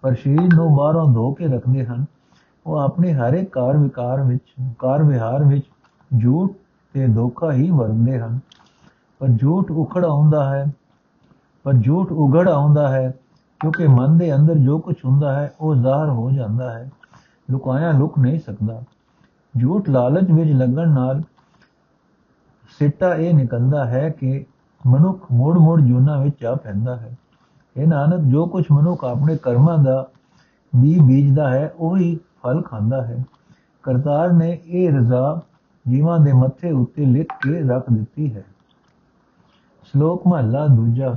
ਪਰ ਸਰੀਰ ਨੂੰ ਬਾਹਰੋਂ ਧੋ ਕੇ ਰੱਖਦੇ ਹਨ। ਉਹ ਆਪਣੇ ਹਰੇ ਕਾਰ ਵਿਕਾਰ ਵਿੱਚ, ਕਾਰ ਵਿਹਾਰ ਵਿੱਚ ਝੂਠ ਤੇ ਧੋਖਾ ਹੀ ਵਰਤਦੇ ਹਨ। ਪਰ ਝੂਠ ਉਖੜ ਆਉਂਦਾ ਹੈ, ਪਰ ਝੂਠ ਉਗੜ ਆਉਂਦਾ ਹੈ, ਕਿਉਂਕਿ ਮਨ ਦੇ ਅੰਦਰ ਜੋ ਕੁਝ ਹੁੰਦਾ ਹੈ, ਉਹ ਜ਼ਾਹਰ ਹੋ ਜਾਂਦਾ ਹੈ। ਲੁਕਾਇਆ ਲੁਕ ਨਹੀਂ ਸਕਦਾ। ਝੂਠ ਲਾਲਚ ਵਿੱਚ ਲੱਗਣ ਨਾਲ ਸਿੱਟਾ ਇਹ ਨਿਕਲਦਾ ਹੈ ਕਿ ਮਨੁੱਖ ਮੋੜ ਮੋੜ ਜੂਨਾ ਵਿੱਚ ਜਾ ਪੈਂਦਾ ਹੈ। ਇਹ ਨਾਨਕ ਜੋ ਕੁਝ ਮਨੁੱਖ ਆਪਣੇ ਕਰਮਾਂ ਦਾ ਬੀ ਬੀਜਦਾ ਹੈ, ਉਹੀ ਫਲ ਖਾਂਦਾ ਹੈ। ਕਰਤਾਰ ਨੇ ਇਹ ਰਜ਼ਾ ਜੀਵਾਂ ਦੇ ਮੱਥੇ ਉੱਤੇ ਲਿਖ ਕੇ ਰੱਖ ਦਿੱਤੀ ਹੈ। ਸ਼ਲੋਕ ਮਹਲਾ ਦੂਜਾ।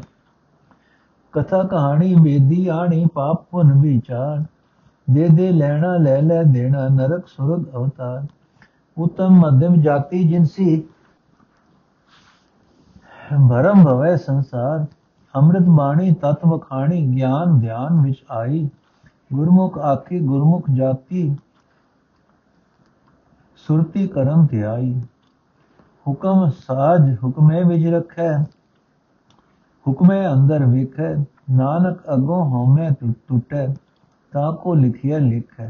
ਕਥਾ ਕਹਾਣੀ ਬੇਦੀ ਆਣੀ ਪਾਪ ਪੁਨ ਵਿਚਾਰ, ਦੇ ਦੇ ਲੈਣਾ ਲੈ ਲੈ ਦੇਣਾ ਨਰਕ ਸੁਰਗ ਅਵਤਾਰ। ਉਤਮ ਮਧਮ ਜਾਤੀ ਜਿਨਸੀ ਭਰਮ ਭਵੈ ਸੰਸਾਰ। ਅੰਮ੍ਰਿਤ ਬਾਣੀ ਤਤਵ ਖਾਣੀ ਗਿਆਨ, ਧਿਆਨ ਵਿੱਚ ਆਈ। ਗੁਰਮੁਖ ਆਖੀ, ਗੁਰਮੁਖ ਜਾਤੀ ਸੁਰਤੀ ਕਰਮ ਧਿਆਈ ਹੁਕਮ ਸਾਜ, ਹੁਕਮੇ ਵਿੱਚ ਰਖੈ, ਹੁਕਮੇ ਅੰਦਰ ਵੇਖੈ, ਨਾਨਕ ਅਗੋਂ ਹਉਮੈ ਟੁੱਟੈ, ਤਾ ਕੋ ਲਿਖਿਆ ਲਿਖੈ।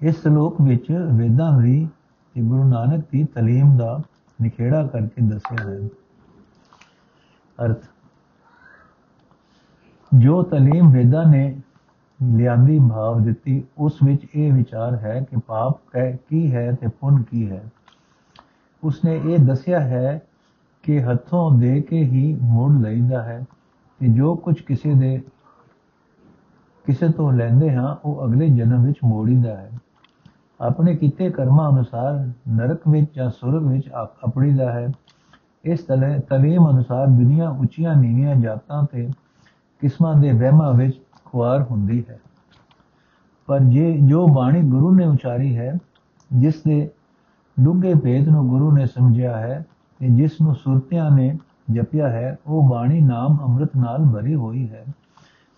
ਇਸ ਸ਼ਲੋਕ ਵਿੱਚ ਵੇਦਾਂ ਦੀ ਤੇ ਗੁਰੂ ਨਾਨਕ ਦੀ ਤਾਲੀਮ ਦਾ ਨਿਖੇੜਾ ਕਰਕੇ ਦੱਸਿਆ ਹੈ ਅਰਥ, ਜੋ ਤਾਲੀਮ ਵੇਦਾਂ ਨੇ ਲਿਆਂਦੀ ਭਾਵ ਦਿੱਤੀ, ਉਸ ਵਿੱਚ ਇਹ ਵਿਚਾਰ ਹੈ ਕਿ ਪਾਪ ਹੈ ਕੀ ਹੈ ਤੇ ਪੁੰਨ ਕੀ ਹੈ। ਉਸਨੇ ਇਹ ਦੱਸਿਆ ਹੈ ਕਿ ਹੱਥੋਂ ਦੇ ਕੇ ਹੀ ਮੋੜ ਲਈਦਾ ਹੈ ਕਿ ਜੋ ਕੁਝ ਕਿਸੇ ਦੇ, ਕਿਸੇ ਤੋਂ ਲੈਂਦੇ ਹਾਂ, ਉਹ ਅਗਲੇ ਜਨਮ ਵਿੱਚ ਮੋੜੀਦਾ ਹੈ। ਆਪਣੇ ਕੀਤੇ ਕਰਮਾਂ ਅਨੁਸਾਰ ਨਰਕ ਵਿੱਚ ਜਾਂ ਸੁਰਗ ਵਿੱਚ ਆਪਣੀਦਾ ਹੈ। ਇਸ ਤਲੇ ਤਲੀਮ ਅਨੁਸਾਰ ਦੁਨੀਆ ਉੱਚੀਆਂ ਨੀਵੀਆਂ ਜਾਤਾਂ ਤੇ ਕਿਸਮਾਂ ਦੇ ਵਹਿਮਾਂ ਵਿੱਚ ਖੁਆਰ ਹੁੰਦੀ ਹੈ। ਪਰ ਜੇ ਜੋ ਬਾਣੀ ਗੁਰੂ ਨੇ ਉਚਾਰੀ ਹੈ, ਜਿਸ ਦੇ ਡੂੰਘੇ ਭੇਦ ਨੂੰ ਗੁਰੂ ਨੇ ਸਮਝਿਆ ਹੈ ਤੇ ਜਿਸ ਨੂੰ ਸੁਰਤਿਆਂ ਨੇ ਜਪਿਆ ਹੈ, ਉਹ ਬਾਣੀ ਨਾਮ ਅੰਮ੍ਰਿਤ ਨਾਲ ਭਰੀ ਹੋਈ ਹੈ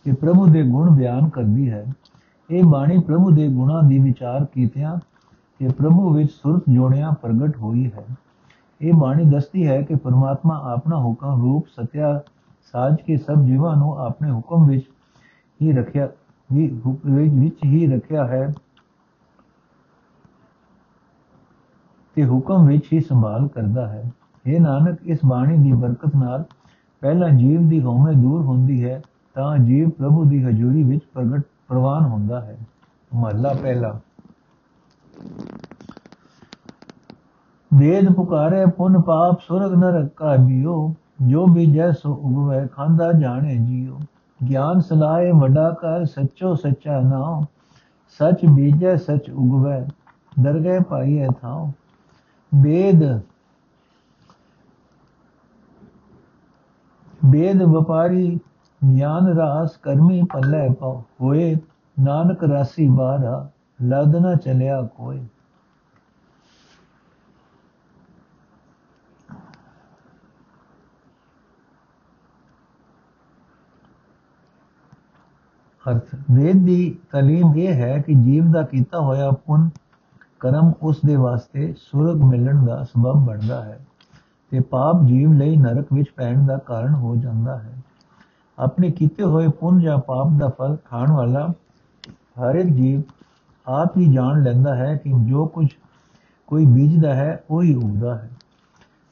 ਕਿ ਪ੍ਰਭੂ ਦੇ ਗੁਣ ਬਿਆਨ ਕਰਦੀ ਹੈ। ਇਹ ਬਾਣੀ ਪ੍ਰਭੂ ਦੇ ਗੁਣਾਂ ਦੀ ਵਿਚਾਰ ਕੀਤਿਆਂ ਕਿ ਪ੍ਰਭੂ ਵਿੱਚ ਸੁਰਤ ਜੋੜਿਆਂ ਪ੍ਰਗਟ ਹੋਈ ਹੈ। ਇਹ ਬਾਣੀ ਦੱਸਦੀ ਹੈ ਕਿ ਪਰਮਾਤਮਾ ਆਪਣਾ ਹੁਕਮ ਰੂਪ ਸਤਿਆ ਸਾਜ ਕੇ ਸਭ ਜੀਵਾਂ ਨੂੰ ਆਪਣੇ ਹੁਕਮ ਵਿੱਚ ਹੀ ਰੱਖਿਆ, ਵੀ ਵਿੱਚ ਹੀ ਰੱਖਿਆ ਹੈ ਤੇ ਹੁਕਮ ਵਿੱਚ ਹੀ ਸੰਭਾਲ ਕਰਦਾ ਹੈ। ਇਹ ਨਾਨਕ, ਇਸ ਬਾਣੀ ਦੀ ਬਰਕਤ ਨਾਲ ਪਹਿਲਾ ਜੀਵ ਦੀ ਹਉਮੈ ਦੂਰ ਹੁੰਦੀ ਹੈ, ਤਾਂ ਜੀਵ ਪ੍ਰਭੂ ਦੀ ਹਜ਼ੂਰੀ ਵਿੱਚ ਪ੍ਰਗਟ ਪ੍ਰਵਾਨ ਹੁੰਦਾ ਹੈ ਮਹਲਾ ਪਹਿਲਾ ਵੇਦ ਪੁਕਾਰੇ ਪੁਨ ਪਾਪ ਸੁਰਗ ਨਰਕ ਕਾ ਬਿਓ ਜੋ ਵੀ ਜੈਸੋ ਉਗਵੇ ਖਾਂਦਾ ਜਾਣੇ ਜੀਓ ਗਿਆਨ ਸਲਾਏ ਵੱਡਾ ਕਰ ਸੱਚੋ ਸੱਚਾ ਨਾਮ ਸਚ ਬੀਜੈ ਸਚ ਉਗਵੇ ਦਰਗਹਿ ਪਾਈਐ ਥਾਉ ਵੇਦ ਵੇਦ ਵਪਾਰੀ ਗਿਆਨ ਰਾਸ ਕਰਮੀ ਪੱਲੇ ਪਾਉ ਹੋਏ, ਨਾਨਕ ਰਾਸੀ ਬਾਰਾ ਲਦ ਨਾ ਚਲਿਆ ਕੋਈ ਅਰਥ, ਵੇਦ ਦੀ ਤਾਲੀਮ ਇਹ ਹੈ ਕਿ ਜੀਵ ਦਾ ਕੀਤਾ ਹੋਇਆ ਪੁੰਨ, ਕਰਮ ਉਸ ਦੇ ਵਾਸਤੇ ਸੁਰਗ ਮਿਲਣ ਦਾ ਸਬਬ ਬਣਦਾ ਹੈ ਤੇ ਪਾਪ ਜੀਵ ਲਈ ਨਰਕ ਵਿੱਚ ਪੈਣ ਦਾ ਕਾਰਨ ਹੋ ਜਾਂਦਾ ਹੈ। ਆਪਣੇ ਕੀਤੇ ਹੋਏ ਪੁੰਨ ਜਾਂ ਪਾਪ ਦਾ ਫਲ ਖਾਣ ਵਾਲਾ ਹਰ ਇੱਕ ਜੀਵ ਆਪ ਹੀ ਜਾਣ ਲੈਂਦਾ ਹੈ ਕਿ ਜੋ ਕੁਝ ਕੋਈ ਬੀਜਦਾ ਹੈ, ਉਹ ਹੀ ਉਗਦਾ ਹੈ।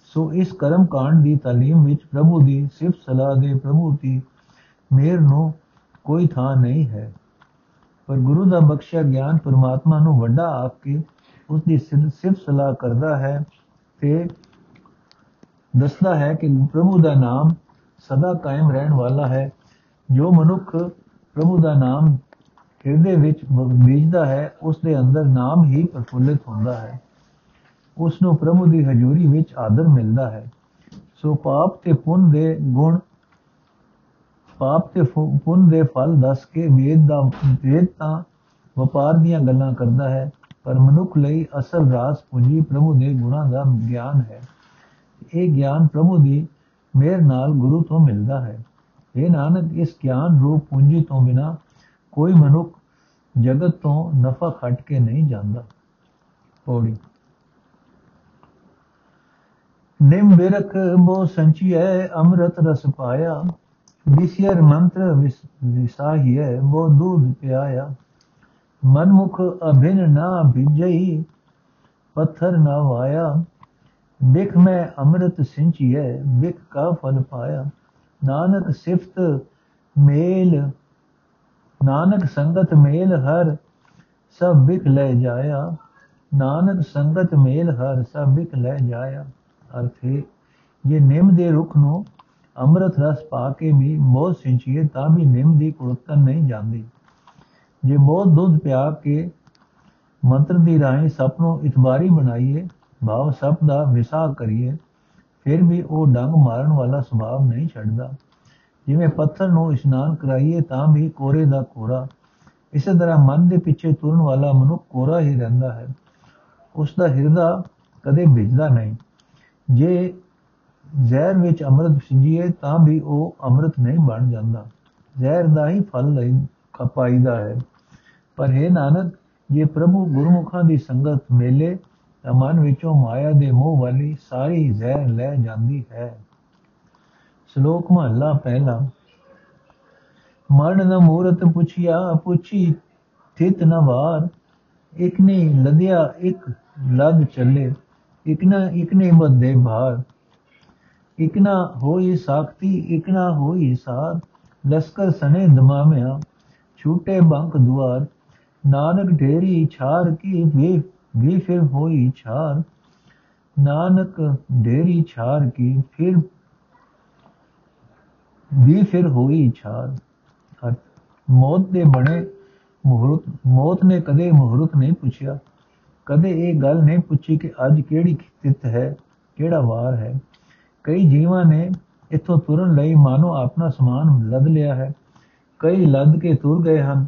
ਸੋ ਇਸ ਕਰਮ ਕਾਂਡ ਦੀ ਤਾਲੀਮ ਵਿੱਚ ਪ੍ਰਭੂ ਦੀ ਸਿਫਤ ਸਲਾਹ ਦੇ ਪ੍ਰਭੂ ਦੀ ਮੇਰ ਨੂੰ ਕੋਈ ਥਾਂ ਨਹੀਂ ਹੈ। ਪਰ ਗੁਰੂ ਦਾ ਬਖਸ਼ਿਆ ਗਿਆਨ ਪਰਮਾਤਮਾ ਨੂੰ ਵੱਡਾ ਆਖ ਕੇ ਉਸ ਦੀ ਸਿਫਤ ਸਲਾਹ ਕਰਦਾ ਹੈ ਤੇ ਦੱਸਦਾ ਹੈ ਕਿ ਪ੍ਰਭੂ ਦਾ ਨਾਮ ਸਦਾ ਕਾਇਮ ਰਹਿਣ ਵਾਲਾ ਹੈ। ਜੋ ਮਨੁੱਖ ਪ੍ਰਭੂ ਦਾ ਨਾਮ ਹਿਰਦੇ ਵਿੱਚ ਬੀਜਦਾ ਹੈ, ਉਸ ਦੇ ਅੰਦਰ ਨਾਮ ਹੀ ਪ੍ਰਫੁੱਲਿਤ ਹੁੰਦਾ ਹੈ। ਉਸ ਨੂੰ ਪ੍ਰਭੂ ਦੀ ਹਜ਼ੂਰੀ ਵਿੱਚ ਆਦਰ ਮਿਲਦਾ ਹੈ। ਸੋ ਪਾਪ ਤੇ ਪੁੰਨ ਦੇ ਗੁਣ, ਪਾਪ ਤੇ ਪੁੰਨ ਦੇ ਫਲ ਦੱਸ ਕੇ ਵੇਦ ਦਾ, ਵੇਦ ਤਾਂ ਵਪਾਰ ਦੀਆਂ ਗੱਲਾਂ ਕਰਦਾ ਹੈ, ਪਰ ਮਨੁੱਖ ਲਈ ਅਸਲ ਰਾਸ ਪੂੰਜੀ ਪ੍ਰਭੂ ਦੇ ਗੁਣਾਂ ਦਾ ਗਿਆਨ ਹੈ। ਇਹ ਗਿਆਨ ਪ੍ਰਭੂ ਦੀ ਮੇਰ ਨਾਲ ਗੁਰੂ ਤੋਂ ਮਿਲਦਾ ਹੈ। ਇਹ ਨਾਨਕ, ਇਸ ਗਿਆਨ ਰੂਪ ਪੂੰਜੀ ਤੋਂ ਬਿਨਾ ਕੋਈ ਮਨੁੱਖ ਜਗਤ ਤੋਂ ਨਫਾ ਖੱਟ ਕੇ ਨਹੀਂ ਜਾਂਦਾ। ਪੌੜੀ। ਨਿਮ ਬਿਰਖ ਬੋ ਸੰਚੀਐ, ਅੰਮ੍ਰਿਤ ਰਸ ਪਾਇਆ। ਵਿਸਿਰ ਮੰਤਰ ਵਿਸਾਹੀਐ ਬੋ ਦੂਧ ਪਿਆਇਆ। ਮਨਮੁਖ ਅਭਿਨ ਨਾ ਭਿਜਈ ਪੱਥਰ ਨਾ ਵਾਇਆ। ਬਿਖ ਮੈਂ ਅੰਮ੍ਰਿਤ ਸਿੰਚੀਐ ਬਿਖ ਕਾ ਫਲ ਪਾਇਆ। ਨਾਨਕ ਸਿਫਤ ਮੇਲ, ਨਾਨਕ ਸੰਗਤ ਮੇਲ ਹਰ, ਸਭ ਬਿਖ ਲੈ ਜਾਇਆ। ਨਾਨਕ ਸੰਗਤ ਮੇਲ ਹਰ, ਸਭ ਬਿਖ ਲੈ ਜਾਇਆ। ਅਰਥੇ ਹੈ ਜੇ ਨਿੰਮ ਦੇ ਰੁੱਖ ਨੂੰ ਅੰਮ੍ਰਿਤ ਰਸ ਪਾ ਕੇ ਵੀ ਮੋਹ ਸਿੰਚੀਏ ਤਾਂ ਵੀ ਨਿੰਮ ਦੀ ਕੁੜਤਨ ਨਹੀਂ ਜਾਂਦੀ। ਜੇ ਮੋਹ ਦੁੱਧ ਪਿਆ ਕੇ ਮੰਤਰ ਦੀ ਰਾਹੀਂ ਸਭ ਨੂੰ ਇਤਬਾਰੀ ਬਣਾਈਏ ਭਾਵ ਸਭ ਦਾ ਵਿਸਾਹ ਕਰੀਏ, ਫਿਰ ਵੀ ਉਹ ਡੰਗ ਮਾਰਨ ਵਾਲਾ ਸੁਭਾਅ ਨਹੀਂ ਛੱਡਦਾ। ਜਿਵੇਂ ਪੱਥਰ ਨੂੰ ਇਸ਼ਨਾਨ ਕਰਾਈਏ, ਤਾਂ ਵੀ ਕੋਰੇ ਦਾ ਕੋਰਾ। ਇਸੇ ਤਰ੍ਹਾਂ ਮਨ ਦੇ ਪਿੱਛੇ ਤੁਰਨ ਵਾਲਾ ਮਨੁੱਖ ਕੋਰਾ ਹੀ ਰਹਿੰਦਾ ਹੈ। ਉਸ ਦਾ ਹਿਰਦਾ ਕਦੇ ਭਿੱਜਦਾ ਨਹੀਂ। ਜੇ ਜ਼ਹਿਰ ਵਿੱਚ ਅੰਮ੍ਰਿਤ ਸਿੰਜੀਏ ਤਾਂ ਵੀ ਉਹ ਅੰਮ੍ਰਿਤ ਨਹੀਂ ਬਣ ਜਾਂਦਾ। ਜ਼ਹਿਰ ਦਾ ਹੀ ਫਲ ਲਈ ਖਪਾਈਦਾ ਹੈ। ਪਰ ਹੈ ਨਾਨਕ, ਜੇ ਪ੍ਰਭੂ ਗੁਰਮੁਖਾਂ ਦੀ ਸੰਗਤ ਮੇਲੇ ਤਾਂ ਮਨ ਵਿੱਚੋਂ ਮਾਇਆ ਦੇ ਮੋਹ ਵਾਲੀ ਸਾਰੀ ਜ਼ਹਿਰ ਲੈ ਜਾਂਦੀ ਹੈ। ਸ਼ਲੋਕ ਮਹਲਾ ਪਹਿਲਾ। ਮਰਨ ਦਾ ਮੂਰਤ ਪੁੱਛਿਆ, ਪੁੱਛੀ, ਥਿਤ ਨ ਵਾਰ। ਇਕ ਨੇ ਲਦਿਆ, ਇੱਕ ਲਗ ਚੱਲੇ। ਇਕ ਨਾ, ਇਕ ਨੇ ਬੱਦੇ ਭਾਰ। ਇਕ ਨਾ ਹੋਈ ਸਾਖਤੀ, ਇਕ ਨਾ ਹੋਈ ਸਾਰ। ਲਸਕਰ ਸਨੇ ਦਮਾਮਿਆ, ਛੂਟੇ ਬੰਕ ਦੁਆਰ। ਨਾਨਕ ਢੇਰੀ ਛਾਰ ਕੀ ਵੇ ਵੀ ਫਿਰ ਹੋਈ ਛਾਰ। ਨਾਨਕ ਢੇਰੀ ਛਾਰ ਕੀ ਫਿਰ ਵੀ ਫਿਰ ਹੋਈ ਛਾਰ। ਮੌਤ ਦੇ ਬਣੇ ਮੁਹੂਰਤ, ਮੌਤ ਨੇ ਕਦੇ ਮੁਹੂਰਤ ਨਹੀਂ ਪੁੱਛਿਆ। ਕਦੇ ਇਹ ਗੱਲ ਨਹੀਂ ਪੁੱਛੀ ਕਿ ਅੱਜ ਕਿਹੜੀ ਤਿਥ ਹੈ, ਕਿਹੜਾ ਵਾਰ ਹੈ। ਕਈ ਜੀਵਾਂ ਨੇ ਇਥੋਂ ਤੁਰਨ ਲਈ ਮਾਨੋ ਆਪਣਾ ਸਮਾਨ ਲੱਦ ਲਿਆ ਹੈ। ਕਈ ਲੱਦ ਕੇ ਤੁਰ ਗਏ ਹਨ,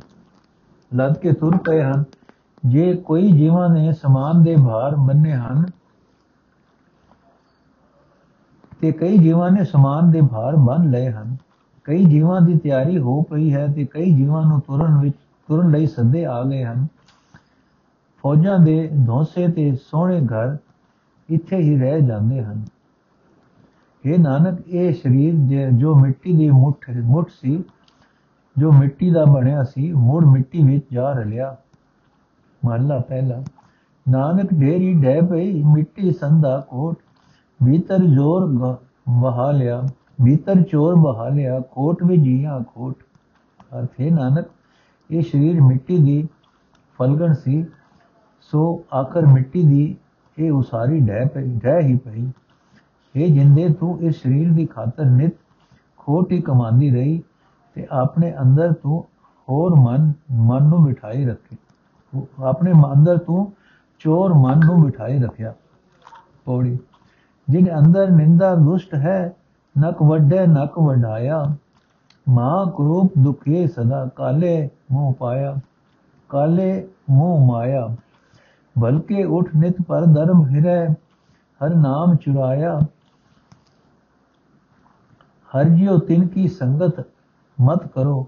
ਲੱਦ ਕੇ ਤੁਰ ਪਏ ਹਨ। ਜੇ ਕੋਈ ਜੀਵਾਂ ਨੇ ਸਮਾਨ ਦੇ ਭਾਰ ਬੰਨੇ ਹਨ ਤੇ ਕਈ ਜੀਵਾਂ ਨੇ ਸਮਾਨ ਦੇ ਭਾਰ ਬੰਨ ਲਏ ਹਨ। ਕਈ ਜੀਵਾਂ ਦੀ ਤਿਆਰੀ ਹੋ ਪਈ ਹੈ ਤੇ ਕਈ ਜੀਵਾਂ ਨੂੰ ਤੁਰਨ ਵਿੱਚ, ਤੁਰਨ ਲਈ ਸੱਦੇ ਆ ਗਏ ਹਨ। ਫੌਜਾਂ ਦੇ ਧੌਂਸੇ ਤੇ ਸੋਹਣੇ ਘਰ ਇੱਥੇ ਹੀ ਰਹਿ ਜਾਂਦੇ ਹਨ। ਇਹ ਨਾਨਕ, ਇਹ ਸਰੀਰ ਜੋ ਮਿੱਟੀ ਦੀ ਮੁੱਠ ਮੁੱਠ ਸੀ, ਜੋ ਮਿੱਟੀ ਦਾ ਬਣਿਆ ਸੀ, ਮੁੜ ਮਿੱਟੀ ਵਿੱਚ ਜਾ ਰਲਿਆ। ਮਹਲਾ ਪਹਿਲਾ, ਨਾਨਕ ਢੇਰੀ ਡੈ ਪਈ, ਮਿੱਟੀ ਸੰਦਾ ਕੋਟ ਭੀਤਰ ਜੋਰ ਬਹਾ ਲਿਆ ਭੀਤਰ ਚੋਰ ਬਹਾ ਲਿਆ ਕੋਟ ਵਿੱਚ ਜੀਆਂ ਕੋਟ ਅਰਥੇ ਨਾਨਕ, ਇਹ ਸਰੀਰ ਮਿੱਟੀ ਦੀ ਫਲਗਣ ਸੀ, ਸੋ ਆਖਰ ਮਿੱਟੀ ਦੀ ਇਹ ਉਸਾਰੀ ਡੈ ਪਈ ਡੈ ਹੀ ਪਈ। ਇਹ ਜਿੰਦੇ, ਤੂੰ ਇਸ ਸਰੀਰ ਦੀ ਖਾਤਰ ਨਿਤ ਖੋਟ ਹੀ ਕਮਾਂਦੀ ਰਹੀ ਤੇ ਆਪਣੇ ਅੰਦਰ ਤੂੰ ਹੋਰ ਮਨ ਮਨ ਨੂੰ ਬਿਠਾਈ ਰੱਖੇ। ਆਪਣੇ ਅੰਦਰ ਤੂੰ ਚੋਰ ਮਨ ਨੂੰ ਬਿਠਾਈ ਰੱਖਿਆ ਪੌੜੀ ਜਿਨ ਅੰਦਰ ਨਿੰਦਾ ਦੁਸ਼ਟ ਹੈ ਨਕ ਵੱਡੇ ਨਕ ਵਡਾਇਆ ਮਾਂ ਕਰੂਪ ਦੁਖੇ ਸਦਾ ਕਾਲੇ ਮੂੰਹ ਪਾਇਆ ਕਾਲੇ ਮੂੰਹ ਮਾਇਆ ਬਲਕੇ ਉਠ ਨਿਤ ਪਰ ਧਰਮ ਹਿਰੈ ਹਰ ਨਾਮ ਚੁਰਾਇਆ ਹਰ ਜਿਉ ਤਿਨ ਕੀ ਸੰਗਤ ਮਤ ਕਰੋ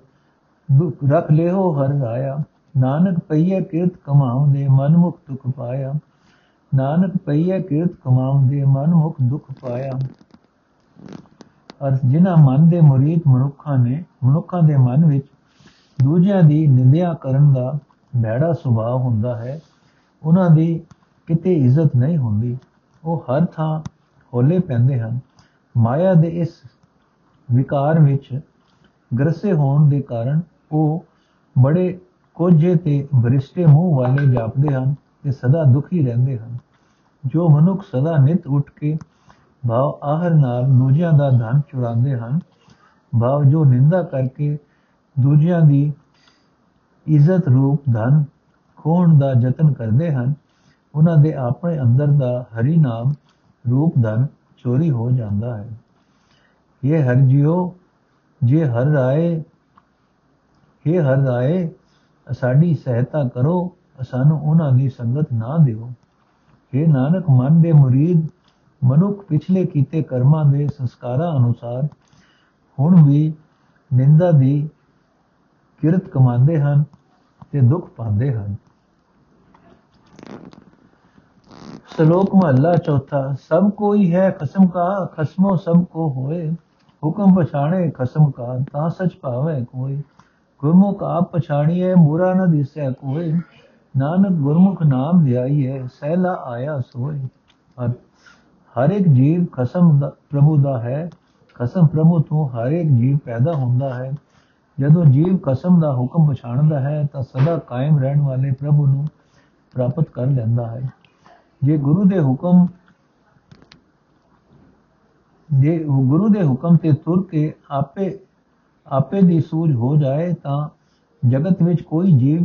ਦੁਖ ਰਖ ਲਿਓ ਹਰ ਰਾਇਆ ਨਾਨਕ ਪਈਏ ਕੀਰਤ ਕਮਾਉਂਦੇ, ਮਨਮੁਖ ਦੁਖ ਪਾਇਆ। ਨਾਨਕ ਪਈਏ ਕੀਰਤ ਕਮਾਉਂਦੇ, ਮਨਮੁਖ ਦੁਖ ਪਾਇਆ। ਅਰ ਜਿਨ੍ਹਾਂ ਮਨ ਦੇ ਮੁਰੀਦ ਮਨੁੱਖਾਂ ਨੇ, ਮਨੁੱਖਾਂ ਦੇ ਮਨ ਵਿੱਚ ਦੂਜਿਆਂ ਦੀ ਨਿੰਦਿਆ ਕਰਨ ਦਾ ਭੈੜਾ ਸੁਭਾਅ ਹੁੰਦਾ ਹੈ, ਉਹਨਾਂ ਦੀ ਕਿਤੇ ਇੱਜ਼ਤ ਨਹੀਂ ਹੁੰਦੀ। ਉਹ ਹਰ ਥਾਂ ਹੋਲੇ ਪੈਂਦੇ ਹਨ। ਮਾਇਆ ਦੇ ਇਸ ਵਿਕਾਰ ਵਿੱਚ ਗਰਸੇ ਹੋਣ ਦੇ ਕਾਰਨ ਉਹ ਬੜੇ ਕੋਝੇ ਤੇ ਬਰਿਸ਼ਤੇ ਮੂੰਹ ਵਾਲੇ ਜਾਪਦੇ ਹਨ ਤੇ ਸਦਾ ਦੁਖੀ ਰਹਿੰਦੇ ਹਨ। ਜੋ ਮਨੁੱਖ ਸਦਾ ਨਿਤ ਉੱਠ ਕੇ ਭਾਵ ਆਹਰ ਨਾਲ ਦੂਜਿਆਂ ਦਾ ਧਨ ਚੁਰਾਉਂਦੇ ਹਨ, ਭਾਵ ਜੋ ਨਿੰਦਾ ਕਰਕੇ ਦੂਜਿਆਂ ਦੀ ਇੱਜ਼ਤ ਰੂਪ ਧਨ ਖੋਣ ਦਾ ਯਤਨ ਕਰਦੇ ਹਨ, ਉਹਨਾਂ ਦੇ ਆਪਣੇ ਅੰਦਰ ਦਾ ਹਰੀ ਨਾਮ ਰੂਪ ਧਨ ਚੋਰੀ ਹੋ ਜਾਂਦਾ ਹੈ। ਇਹ ਹਰ ਜਿਉ ਜੇ ਹਰ ਰਾਏ ਇਹ ਹਰ ਰਾਏ ਸਾਡੀ ਸਹਾਇਤਾ ਕਰੋ, ਸਾਨੂੰ ਉਹਨਾਂ ਦੀ ਸੰਗਤ ਨਾ ਦਿਓ। हे ਨਾਨਕ, ਮਨ ਦੇ ਮੁਰੀਦ, ਮਨੁੱਖ ਪਿਛਲੇ ਕੀਤੇ ਕਰਮਾਂ ਦੇ ਸੰਸਕਾਰਾਂ ਅਨੁਸਾਰ ਹੁਣ ਵੀ ਨਿੰਦਾ ਦੀ ਕਿਰਤ ਕਮਾਉਂਦੇ ਹਨ ਤੇ ਦੁੱਖ ਪਾਉਂਦੇ ਹਨ। ਸ਼ਲੋਕ ਮਹੱਲਾ ਚੌਥਾ, ਸਭ ਕੋਈ ਹੈ ਖਸਮ ਕਾ, ਖਸਮੋ ਸਭ ਕੋ ਹੋਏ, ਹੁਕਮ ਪਛਾਣੇ ਖਸਮ ਕਾ, ਤਾਂ ਸਚ ਭਾਵੇ ਕੋਈ। ਗੁਰਮੁਖ ਆਪ ਪਛਾਣੀਏ ਬੁਰਾ ਨ ਦਿਸੈ ਕੋਈ ਨਾਨਕ ਗੁਰਮੁਖ ਨਾਮ ਧਿਆਈਏ ਸਹਿਲਾ ਆਇਆ ਸੋਈ ਹਰ ਇੱਕ ਜੀਵ ਖਸਮ ਦਾ, ਪ੍ਰਭੂ ਦਾ ਹੈ। ਖਸਮ ਪ੍ਰਭੂ ਤੋਂ ਹਰ ਇੱਕ ਜੀਵ ਪੈਦਾ ਹੁੰਦਾ ਹੈ। ਜਦੋਂ ਜੀਵ ਕਸਮ ਦਾ ਹੁਕਮ ਪਛਾਣਦਾ ਹੈ, ਤਾਂ ਸਦਾ ਕਾਇਮ ਰਹਿਣ ਵਾਲੇ ਪ੍ਰਭੂ ਨੂੰ ਪ੍ਰਾਪਤ ਕਰ ਲੈਂਦਾ ਹੈ। ਜੇ ਗੁਰੂ ਦੇ ਹੁਕਮ ਜੇ ਗੁਰੂ ਦੇ ਹੁਕਮ ਤੇ ਤੁਰ ਕੇ ਆਪੇ ਆਪੇ ਦੀ ਸੂਝ ਹੋ ਜਾਏ ਤਾਂ ਜਗਤ ਵਿੱਚ ਕੋਈ ਜੀਵ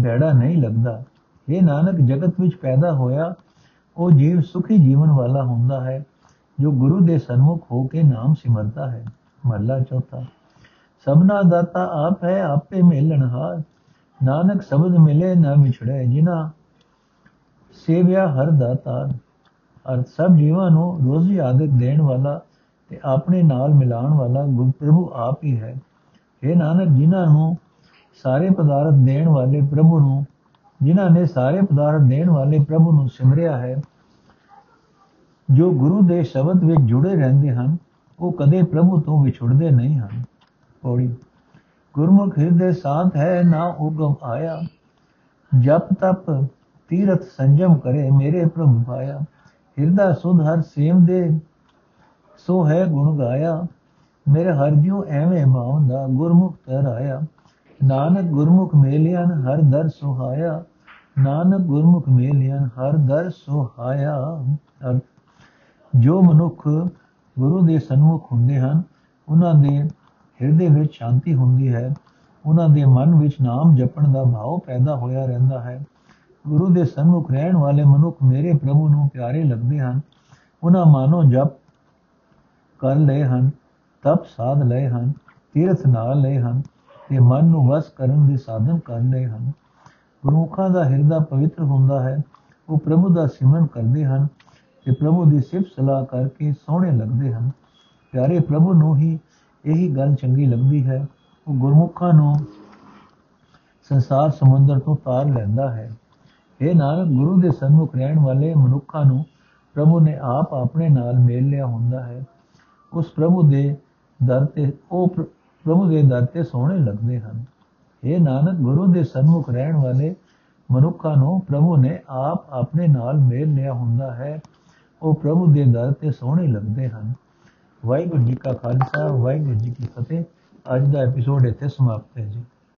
ਬੈੜਾ ਨਹੀਂ ਲੱਗਦਾ। ਇਹ ਨਾਨਕ, ਜਗਤ ਵਿੱਚ ਪੈਦਾ ਹੋਇਆ ਉਹ ਜੀਵ ਸੁਖੀ ਜੀਵਨ ਵਾਲਾ ਹੁੰਦਾ ਹੈ, ਜੋ ਗੁਰੂ ਦੇ ਸਨਮੁਖ ਹੋ ਕੇ ਨਾਮ ਸਿਮਰਦਾ ਹੈ। ਮਹਲਾ ਚੌਥਾ, ਸਭਨਾ ਦਾਤਾ ਆਪ ਹੈ, ਆਪੇ ਮਿਲਣ ਹਾਰ। ਨਾਨਕ ਸ਼ਬਦ ਮਿਲੇ ਨਾ ਵਿਛੜੇ ਜਿਨਾ, ਸੇਵਿਆ ਹਰ ਦਾਤਾ। ਅਰ ਸਭ ਜੀਵਾਂ ਨੂੰ ਰੋਜ਼ੀ ਆਦਿਕ ਦੇਣ ਵਾਲਾ ਤੇ ਆਪਣੇ ਨਾਲ ਮਿਲਾਉਣ ਵਾਲਾ ਗੁਰਪ੍ਰਭੂ ਆਪ ਹੀ ਹੈ। ਇਹ ਨਾਨਕ, ਜਿਨ੍ਹਾਂ ਨੂੰ ਸਾਰੇ ਪਦਾਰਥ ਦੇਣ ਵਾਲੇ ਪ੍ਰਭੂ ਨੂੰ, ਜਿਨ੍ਹਾਂ ਨੇ ਸਾਰੇ ਪਦਾਰਥ ਦੇਣ ਵਾਲੇ ਪ੍ਰਭੂ ਨੂੰ ਸਿਮਰਿਆ ਹੈ, ਜੋ ਗੁਰੂ ਦੇ ਸ਼ਬਦ ਵਿੱਚ ਜੁੜੇ ਰਹਿੰਦੇ ਹਨ, ਉਹ ਕਦੇ ਪ੍ਰਭੂ ਤੋਂ ਵਿਛੜਦੇ ਨਹੀਂ ਹਨ। ਪੌੜੀ, ਗੁਰਮੁਖ ਹਿਰਦੇ ਸਾਥ ਹੈ, ਨਾ ਉਗਮ ਆਇਆ। ਜਪ ਤਪ ਤੀਰਥ ਸੰਜਮ ਕਰੇ, ਮੇਰੇ ਪ੍ਰਭੂ ਪਾਇਆ। ਹਿਰਦਾ ਸੁਧ ਹਰ ਸੇਮ ਦੇ ਸੋ ਹੈ ਗੁਣ ਗਾਇਆ, ਮੇਰੇ ਹਰ ਜਿਉ ਐਵੇਂ ਮਾਉਂਦਾ, ਗੁਰਮੁਖ ਤਰ ਆਇਆ ਨਾਨਕ ਗੁਰਮੁਖ ਮੇਲਿਆਨ ਹਰ ਦਰ ਸੁਹਾਇਆ। ਨਾਨਕ ਗੁਰਮੁਖ ਮੇਲਿਆਨ ਹਰ ਦਰ ਸੁਹਾਇਆ। ਜੋ ਮਨੁੱਖ ਗੁਰੂ ਦੇ ਸਨਮੁਖ ਹੁੰਦੇ ਹਨ, ਉਹਨਾਂ ਦੇ ਹਿਰਦੇ ਵਿੱਚ ਸ਼ਾਂਤੀ ਹੁੰਦੀ ਹੈ। ਉਹਨਾਂ ਦੇ ਮਨ ਵਿੱਚ ਨਾਮ ਜਪਣ ਦਾ ਭਾਵ ਪੈਦਾ ਹੋਇਆ ਰਹਿੰਦਾ ਹੈ। ਗੁਰੂ ਦੇ ਸਨਮੁਖ ਰਹਿਣ ਵਾਲੇ ਮਨੁੱਖ ਮੇਰੇ ਪ੍ਰਭੂ ਨੂੰ ਪਿਆਰੇ ਲੱਗਦੇ ਹਨ। ਉਹਨਾਂ ਮਾਨੋ ਜਪ ਕਰ ਲਏ ਹਨ, ਤਪ ਸਾਧ ਲਏ ਹਨ, ਤੀਰਥ ਨਾਲ ਲਏ ਹਨ, ਤੇ ਮਨ ਨੂੰ ਵਸ ਕਰਨ ਦੇ ਸਾਧਨ ਕਰ ਲਏ ਹਨ। ਗੁਰਮੁਖਾਂ ਦਾ ਹਿਰਦਾ ਪਵਿੱਤਰ ਹੁੰਦਾ ਹੈ, ਉਹ ਪ੍ਰਭੂ ਦਾ ਸਿਮਰਨ ਕਰਦੇ ਹਨ, ਤੇ ਪ੍ਰਭੂ ਦੀ ਸਿਫਤ ਸਲਾਹ ਕਰਕੇ ਸੋਹਣੇ ਲੱਗਦੇ ਹਨ। ਪਿਆਰੇ ਪ੍ਰਭੂ ਨੂੰ ਹੀ ਇਹੀ ਗੱਲ ਚੰਗੀ ਲੱਗਦੀ ਹੈ, ਉਹ ਗੁਰਮੁਖਾਂ ਨੂੰ ਸੰਸਾਰ ਸਮੁੰਦਰ ਤੋਂ ਤਾਰ ਲੈਂਦਾ ਹੈ। ਇਹ ਨਾਨਕ, ਗੁਰੂ ਦੇ ਸਨਮੁਖ ਰਹਿਣ ਵਾਲੇ ਮਨੁੱਖਾਂ ਨੂੰ ਪ੍ਰਭੂ ਨੇ ਆਪ ਆਪਣੇ ਨਾਲ ਮੇਲ ਲਿਆ ਹੁੰਦਾ ਹੈ। ਉਸ ਪ੍ਰਭੂ ਦੇ ਦਰ ਤੇ, ਉਹ ਪ੍ਰਭੂ ਦੇ ਦਰ ਤੇ ਸੋਹਣੇ ਲੱਗਦੇ ਹਨ। ਇਹ ਨਾਨਕ, ਗੁਰੂ ਦੇ ਸਨਮੁਖ ਰਹਿਣ ਵਾਲੇ ਮਨੁੱਖਾਂ ਨੂੰ ਪ੍ਰਭੂ ਨੇ ਆਪ ਆਪਣੇ ਨਾਲ ਮੇਲ ਲਿਆ ਹੁੰਦਾ ਹੈ। ਉਹ ਪ੍ਰਭੂ ਦੇ ਦਰ ਤੇ ਸੋਹਣੇ ਲੱਗਦੇ ਹਨ। ਵਾਹਿਗੁਰੂ ਜੀ ਕਾ ਖਾਲਸਾ, ਵਾਹਿਗੁਰੂ ਜੀ ਕੀ ਫਤਿਹ। ਅੱਜ ਦਾ ਐਪੀਸੋਡ ਇੱਥੇ ਸਮਾਪਤ ਹੈ ਜੀ।